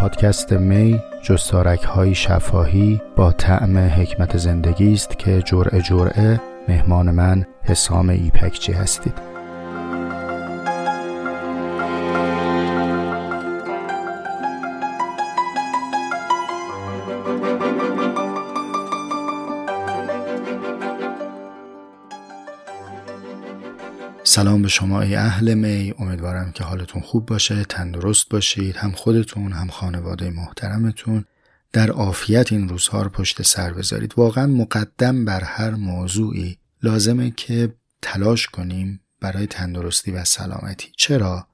پادکست می جستارک های شفاهی با طعم حکمت زندگی است که جرعه جرعه مهمان من حسام ایپکچی هستید. سلام به شما ای اهل می. امیدوارم که حالتون خوب باشه تندرست باشید هم خودتون هم خانواده محترمتون. در عافیت این روزها رو پشت سر بذارید. واقعا مقدم بر هر موضوعی لازمه که تلاش کنیم برای تندرستی و سلامتی. چرا؟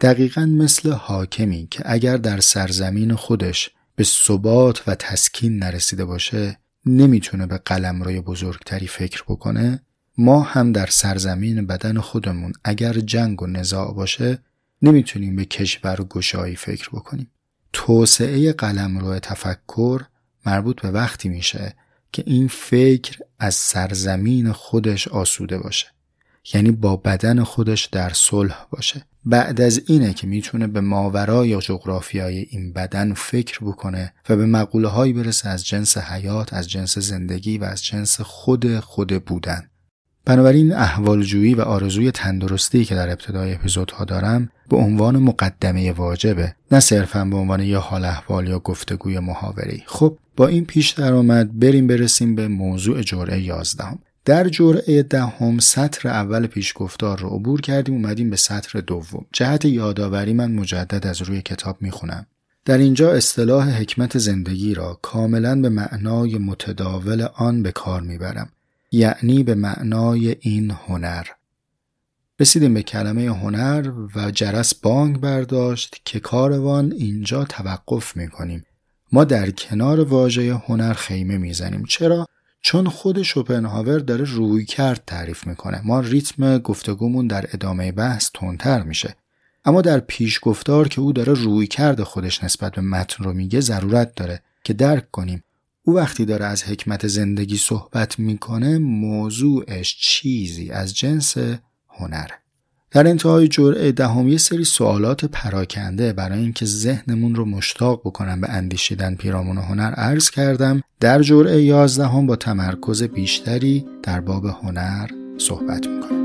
دقیقا مثل حاکمی که اگر در سرزمین خودش به ثبات و تسکین نرسیده باشه نمی‌تونه به قلم روی بزرگتری فکر بکنه. ما هم در سرزمین بدن خودمون اگر جنگ و نزاع باشه نمی‌تونیم به کشور و گشایی فکر بکنیم. توسعه قلم روی تفکر مربوط به وقتی میشه که این فکر از سرزمین خودش آسوده باشه. یعنی با بدن خودش در صلح باشه. بعد از اینه که می‌تونه به ماورای جغرافیای این بدن فکر بکنه و به مقوله هایی برسه از جنس حیات، از جنس زندگی و از جنس خود خود بودن. بنابراین احوالجویی و آرزوی تندرستی که در ابتدای اپیزودها دارم به عنوان مقدمه واجبه نه صرفا به عنوان یا حال احوال یا گفتگوی محاوری. خب با این پیش درآمد بریم برسیم به موضوع جرعه یازدهم. در جرعه دهم سطر اول پیشگفتار رو عبور کردیم اومدیم به سطر دوم. جهت یادآوری من مجدد از روی کتاب می‌خونم. در اینجا اصطلاح حکمت زندگی را کاملا به معنای متداول آن به کار می‌برم. یعنی به معنای این هنر. رسیدیم به کلمه هنر و جرس بانگ برداشت که کاروان اینجا توقف می‌کنیم. ما در کنار واژه هنر خیمه می‌زنیم. چرا؟ چون خود شوپنهاور داره روی کرد تعریف می‌کنه. ما ریتم گفتگومون در ادامه بحث تندتر میشه. اما در پیش گفتار که او داره روی کرد خودش نسبت به متن رو میگه ضرورت داره که درک کنیم. او وقتی داره از حکمت زندگی صحبت می‌کنه موضوعش چیزی از جنس هنره. در انتهای جرعه دهم یه سری سوالات پراکنده برای اینکه ذهنمون رو مشتاق بکنم به اندیشیدن پیرامون هنر عرض کردم. در جرعه یازدهم با تمرکز بیشتری در باب هنر صحبت می‌کنم.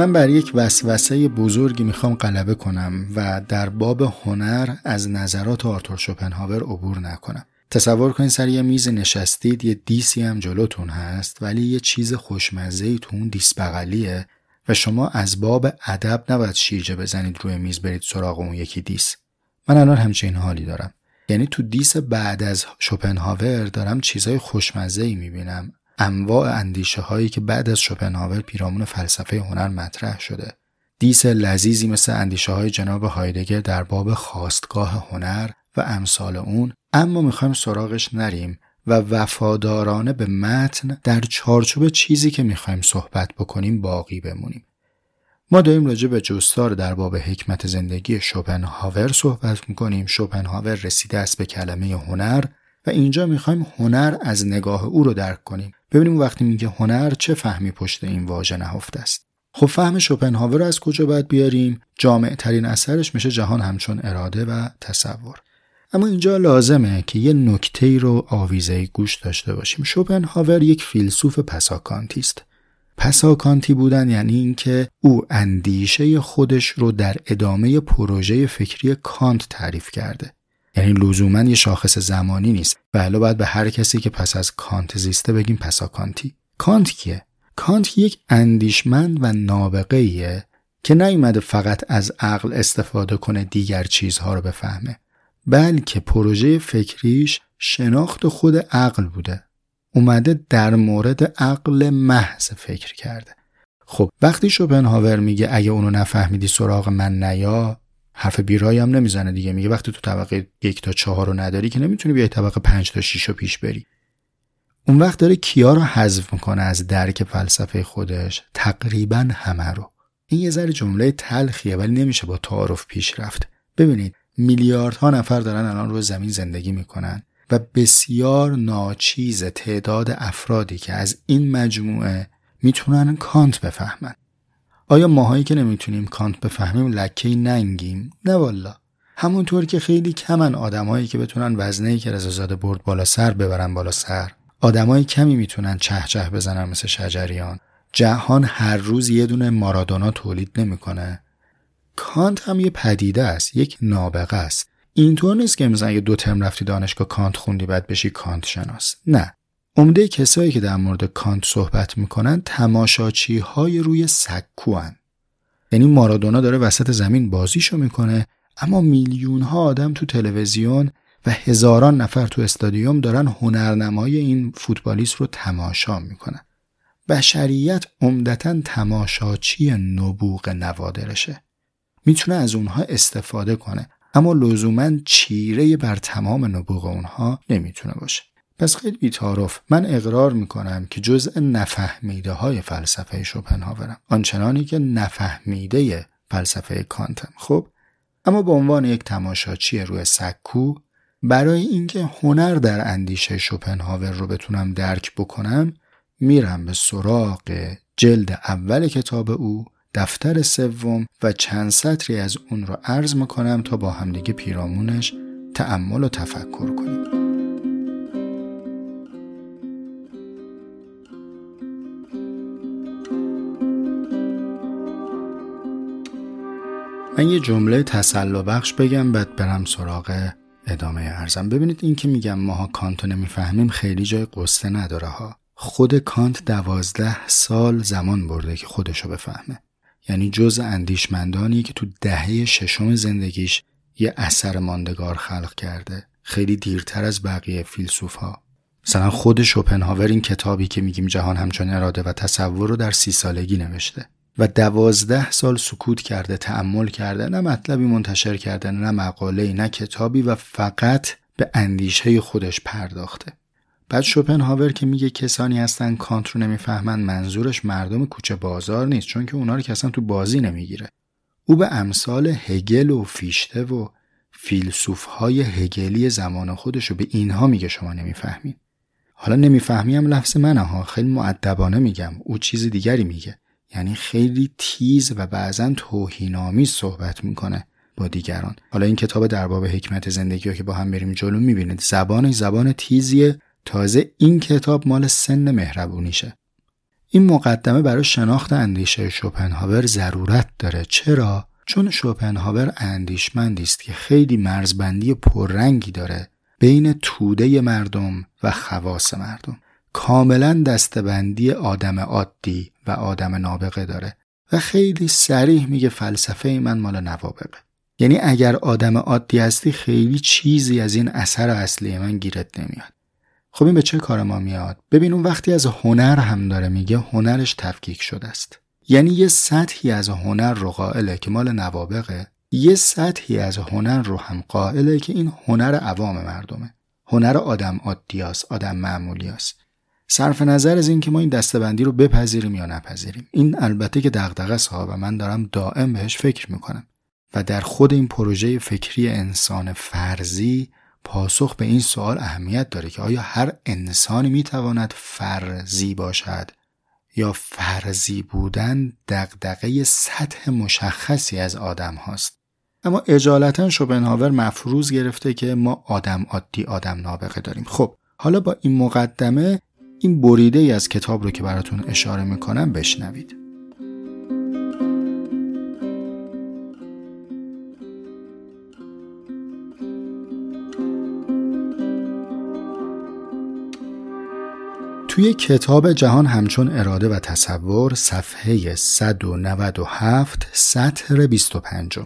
من بر یک وسوسه بزرگی می‌خوام غلبه کنم و در باب هنر از نظرات آرتور شوپنهاور عبور نکنم. تصور کنید سر یه میز نشستید یه دیسی هم جلوتون هست ولی یه چیز خوشمزه ای تو اون دیس بغلیه و شما از باب ادب نباید شیرجه بزنید روی میز برید سراغ اون یکی دیس. من الان همچین حالی دارم. یعنی تو دیس بعد از شوپنهاور دارم چیزای خوشمزه ای می‌بینم انواع اندیشه هایی که بعد از شوپنهاور پیرامون فلسفه هنر مطرح شده. دیس لذیذی مثل اندیشه های جناب هایدگر در باب خواستگاه هنر و امثال اون اما می‌خوایم سراغش نریم و وفادارانه به متن در چارچوب چیزی که می‌خوایم صحبت بکنیم باقی بمونیم. ما داریم راجع به جستار در باب حکمت زندگی شوپنهاور صحبت می‌کنیم. شوپنهاور رسیده است به کلمه هنر و اینجا می‌خوایم هنر از نگاه او رو درک کنیم. ببینیم وقتی میگه هنر چه فهمی پشت این واژه نهفته است. خب فهم شوپنهاور رو از کجا باید بیاریم؟ جامع ترین اثرش میشه جهان همچون اراده و تصور. اما اینجا لازمه که یه نکته رو آویزه گوش داشته باشیم. شوپنهاور یک فیلسوف پساکانتی است پساکانتی بودن یعنی اینکه او اندیشه خودش رو در ادامه پروژه فکری کانت تعریف کرده. یعنی لزوما یه شاخص زمانی نیست و حالا باید به هر کسی که پس از کانت زیسته بگیم پسا کانتی. کانت کیه؟ کانت یک اندیشمند و نابغه ایه که نیومده فقط از عقل استفاده کنه دیگر چیزها رو بفهمه بلکه پروژه فکریش شناخت خود عقل بوده. اومده در مورد عقل محض فکر کرده. خب وقتی شوپنهاور میگه اگه اونو نفهمیدی سراغ من نیا حرف بیرایی هم نمی‌زنه دیگه. میگه وقتی تو طبقه یک تا چهار رو نداری که نمی‌تونی بیای طبقه پنج تا شیش رو پیش بری. اون وقت داره کیا رو حذف می‌کنه از درک فلسفه خودش؟ تقریبا همه رو. این یه ذره جمله تلخیه ولی نمیشه با تعارف پیش رفت. ببینید میلیاردها نفر دارن الان روی زمین زندگی می‌کنن و بسیار ناچیز تعداد افرادی که از این مجموعه می‌تونن کانت بفهمن. آیا ماهایی که نمی‌تونیم کانت بفهمیم لکه ننگیم؟ نه والا همونطور که خیلی کمن آدمایی که بتونن وزنه که رضازاده برد بالا سر ببرن بالا سر. آدمای کمی می‌تونن چه چه بزنن مثل شجریان. جهان هر روز یه دونه مارادونا تولید نمی‌کنه. کانت هم یه پدیده است یک نابغه است. اینطور نیست که مثلا اگه دو ترم رفتی دانشگاه کانت خوندی بعد بشی کانت شناس. نه. عمده کسایی که در مورد کانت صحبت می‌کنن تماشاچی های روی سکو هن. یعنی مارادونا داره وسط زمین بازیشو می‌کنه اما میلیون ها آدم تو تلویزیون و هزاران نفر تو استادیوم دارن هنرنمای این فوتبالیست رو تماشا می‌کنن. بشریت عمدتا تماشاچی نبوغ نوادرشه. می‌تونه از اونها استفاده کنه اما لزوما چیره بر تمام نبوغ اونها نمی‌تونه باشه. پس خیلی بیتارف من اقرار می‌کنم که جزء نفهمیده های فلسفه شوپنهاورم آنچنانی که نفهمیده فلسفه کانتم. خب اما به عنوان یک تماشاچی روی سکو برای اینکه هنر در اندیشه شوپنهاور رو بتونم درک بکنم میرم به سراغ جلد اول کتاب او دفتر سوم و چند سطری از اون رو عرض می‌کنم تا با همدیگه پیرامونش تأمل و تفکر کنیم. من یه جمله تسلا بخش بگم بعد برم سراغ ادامه ارزم. ببینید این که میگم ماها کانتو نمی‌فهمیم خیلی جای قصه نداره ها. خود کانت دوازده سال زمان برده که خودشو بفهمه. یعنی جز اندیشمندانی که تو دهه ششم زندگیش یه اثر ماندگار خلق کرده. خیلی دیرتر از بقیه فیلسوف ها. مثلا خود شوپنهاور این کتابی که میگیم جهان همچون اراده و تصور رو در سی سالگی نوشته. و دوازده سال سکوت کرده تعمل کرده نه مطلبی منتشر کرده نه مقاله نه کتابی و فقط به اندیشه خودش پرداخته. بعد شوپنهاور که میگه کسانی هستن کانت رو نمی‌فهمن منظورش مردم کوچه بازار نیست چون که اونا رو که تو بازی نمی‌گیره. او به امثال هگل و فیشته و فیلسوف های هگلی زمان خودش رو به اینها میگه شما نمی‌فهمین. حالا نمی‌فهمیم لفظ منه ها خیلی معدبانه میگم. او چیز دیگری میگه. یعنی خیلی تیز و بعضا توهینامی صحبت می‌کنه با دیگران. حالا این کتاب در باب حکمت زندگی رو که با هم بریم جلو می‌بینید زبان زبان تیزیه. تازه این کتاب مال سن مهربونیشه. این مقدمه برای شناخت اندیشه شوپنهاور ضرورت داره. چرا؟ چون شوپنهاور اندیشمندی است که خیلی مرزبندی پررنگی داره بین توده مردم و خواص مردم. کاملا دستبندی آدم عادی آدم نابغه داره. و خیلی سریح میگه فلسفه من مال نوابغه. یعنی اگر آدم عادی هستی خیلی چیزی از این اثر اصلی من گیرت نمیاد. خب این به چه کار ما میاد؟ ببین اون وقتی از هنر هم داره میگه هنرش تفکیک شده است. یعنی یه سطحی از هنر رو قائله که مال نوابغه یه سطحی از هنر رو هم قائله که این هنر عوام مردمه. هنر آدم عادی آدم معمولی است صرف نظر از اینکه ما این دستبندی رو بپذیریم یا نپذیریم. این البته که دغدغه ها و من دارم دائم بهش فکر می‌کنم و در خود این پروژه فکری انسان فرضی پاسخ به این سوال اهمیت داره که آیا هر انسانی می‌تواند فرضی باشد یا فرضی بودن دغدغه سطح مشخصی از آدم هاست. اما اجالتا شوپنهاور مفروض گرفته که ما آدم عادی آدم نابغه داریم. خب حالا با این مقدمه این بریده ای از کتاب رو که براتون اشاره می‌کنم بشنوید. توی کتاب جهان همچون اراده و تصور صفحه 197 سطر 25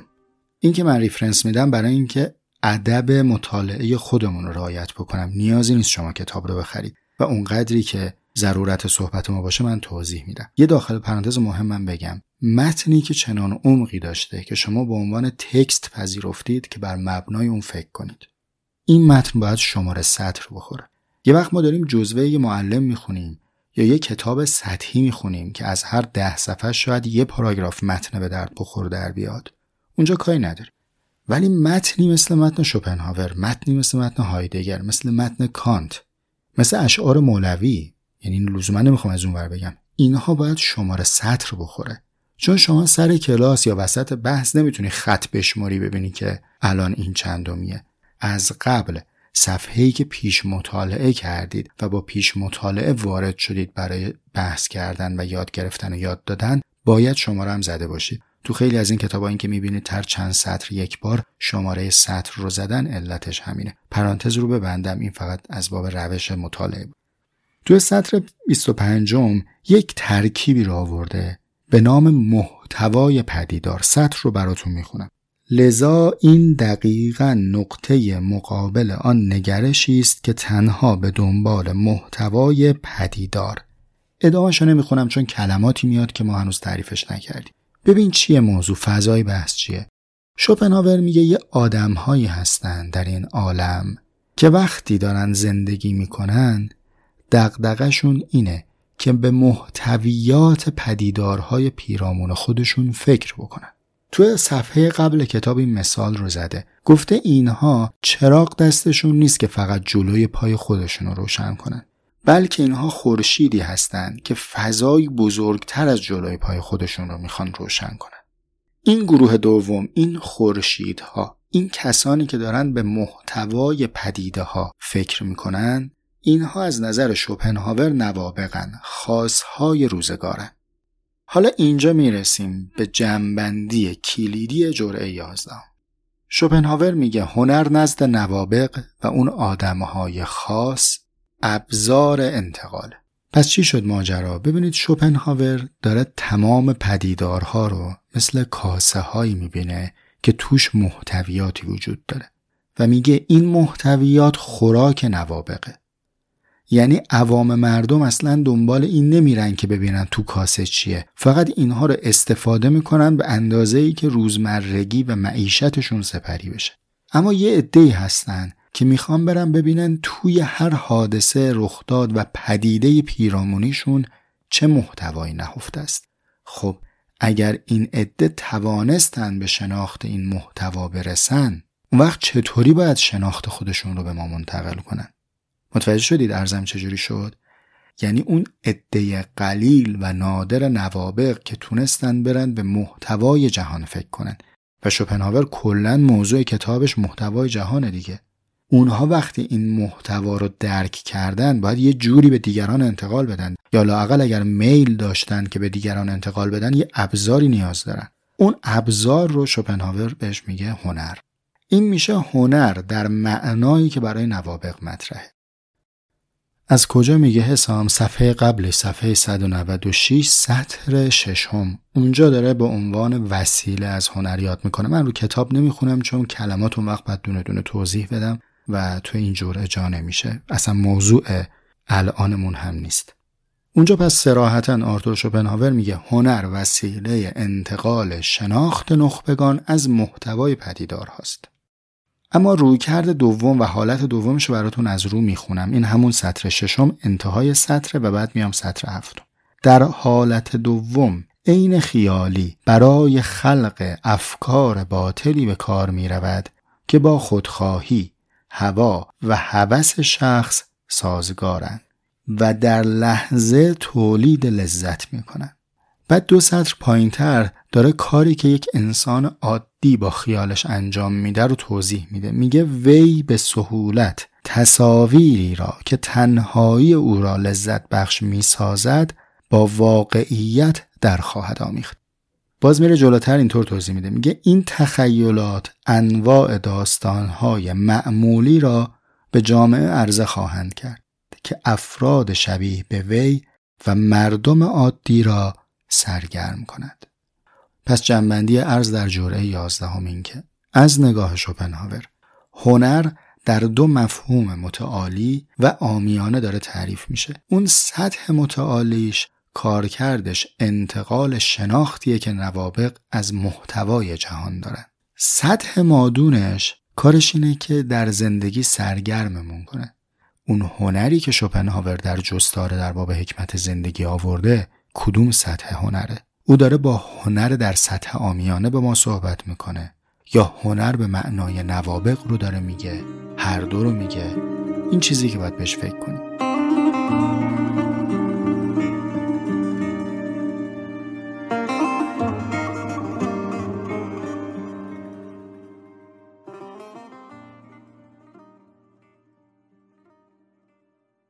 این که من ریفرنس میدم برای اینکه ادب مطالعه خودمون رو رعایت بکنم. نیازی نیست شما کتاب رو بخرید. و اونقدری که ضرورت صحبت ما باشه من توضیح میدم. یه داخل پرانتز مهم بگم. متنی که چنان عمقی داشته که شما به عنوان تکست پذیرفتید که بر مبنای اون فکر کنید. این متن باید شماره سطر بخوره. یه وقت ما داریم جزوه یه معلم می‌خونیم یا یه کتاب سطحی می‌خونیم که از هر ده صفحه شاید یه پاراگراف متن به درد بخور در بیاد. اونجا کاری نداری ولی متنی مثل متن شوپنهاور متنی مثل متن هایدگر مثل متن کانت مثل اشعار مولوی یعنی لزوما نمی‌خوام از اون ور بگم. اینها باید شماره سطر بخوره. چون شما سر کلاس یا وسط بحث نمی‌تونی خط بشماری ببینی که الان این چندمیه. از قبل صفحه‌ای که پیش مطالعه کردید و با پیش مطالعه وارد شدید برای بحث کردن و یاد گرفتن و یاد دادن باید شماره هم زده باشید تو خیلی از این کتابا این که می‌بینید تر چند سطر یک بار شماره سطر رو زدن علتش همینه. پرانتز رو ببندم این فقط از باب روش مطالعه بود. تو سطر 25 یک ترکیبی رو آورده به نام محتوای پدیدار. سطر رو براتون می‌خونم. لذا این دقیقا نقطه مقابل آن نگرشی است که تنها به دنبال محتوای پدیدار. ادامهش رو نمی‌خونم چون کلماتی میاد که ما هنوز تعریفش نکردیم. ببین چیه موضوع فضای بحث چیه؟ شوپنهاور میگه یه آدمهایی هستن در این عالم که وقتی دارن زندگی می‌کنن دقدقشون اینه که به محتویات پدیدارهای پیرامون خودشون فکر بکنن. توی صفحه قبل کتاب این مثال رو زده. گفته اینها چراغ دستشون نیست که فقط جلوی پای خودشون رو روشن کنن. بلکه اینها خورشیدی هستند که فضای بزرگتر از جلوی پای خودشون رو می‌خوان روشن کنن. این گروه دوم این خورشیدها این کسانی که دارن به محتوای پدیده ها فکر می‌کنن اینها از نظر شوپنهاور نوابقن خاصهای روزگارن. حالا اینجا می‌رسیم به جنبندی کلیدی جرعه یازدهم. شوپنهاور میگه هنر نزد نوابق و اون آدمهای خاص ابزار انتقاله پس چی شد ماجرا؟ ببینید شوپنهاور داره تمام پدیدارها رو مثل کاسه هایی می‌بینه که توش محتویاتی وجود داره و میگه این محتویات خوراک نوابقه. یعنی عوام مردم اصلا دنبال این نمیرن که ببینن تو کاسه چیه. فقط اینها رو استفاده می‌کنن به اندازه ای که روزمرگی و معیشتشون سپری بشه. اما یه عده‌ای هستن که می‌خوان برن ببینن توی هر حادثه رخداد و پدیده پیرامونیشون چه محتوایی نهفته است. خب اگر این عده توانستن به شناخت این محتوا برسن اون وقت چطوری باید شناخت خودشون رو به ما منتقل کنن؟ متوجه شدید ارزم چجوری شد؟ یعنی اون عده قلیل و نادر نوابق که تونستن برن به محتوای جهان فکر کنن. و شوپنهاور کلا موضوع کتابش محتوای جهان دیگه. اونها وقتی این محتوا رو درک کردن باید یه جوری به دیگران انتقال بدن. یا لاقل اگر میل داشتن که به دیگران انتقال بدن یه ابزاری نیاز دارن. اون ابزار رو شوپنهاور بهش میگه هنر. این میشه هنر در معنایی که برای نوابق مطرحه. از کجا میگه حسام؟ صفحه قبلش صفحه 196 سطر ششم. اونجا داره به عنوان وسیله از هنر یاد می‌کنه. من رو کتاب نمی‌خونم چون کلمات اون وقت باید دونه دونه توضیح بدم. و تو این جور جا نمیشه. اصلا موضوع الانمون هم نیست. اونجا پس سراحتا آرتور شوپنهاور میگه هنر وسیله انتقال شناخت نخبگان از محتوای پدیدار هست اما رویکرد دوم و حالت دومش براتون از رو می‌خونم. این همون سطر ششم انتهای سطر و بعد میام سطر هفتم. در حالت دوم عین خیالی برای خلق افکار باطلی به کار می رود که با خودخواهی هوا و هوس شخص سازگارند و در لحظه تولید لذت می کنند. بعد دو سطر پایین تر داره کاری که یک انسان عادی با خیالش انجام میده رو توضیح میده میگه وی به سهولت تصاویری را که تنهایی او را لذت بخش می‌سازد با واقعیت در خواهد آمیخت باز میره جلوتر اینطور توضیح میده. میگه این تخیلات انواع داستانهای معمولی را به جامعه عرضه خواهند کرد که افراد شبیه به وی و مردم عادی را سرگرم کند. پس جنبندی ارز در جرعه یازدهم این که از نگاه شوپنهاور هنر در دو مفهوم متعالی و آمیانه داره تعریف میشه. اون سطح متعالیش کارکردش انتقال شناختیه که نوابق از محتوای جهان دارن. سطح مادونش کارش اینه که در زندگی سرگرممون کنه. اون هنری که شوپنهاور در جستار در باب حکمت زندگی آورده کدوم سطح هنره؟ او داره با هنر در سطح آمیانه به ما صحبت می‌کنه. یا هنر به معنای نوابق رو داره میگه هر دو رو میگه. این چیزی که باید بهش فکر کنیم.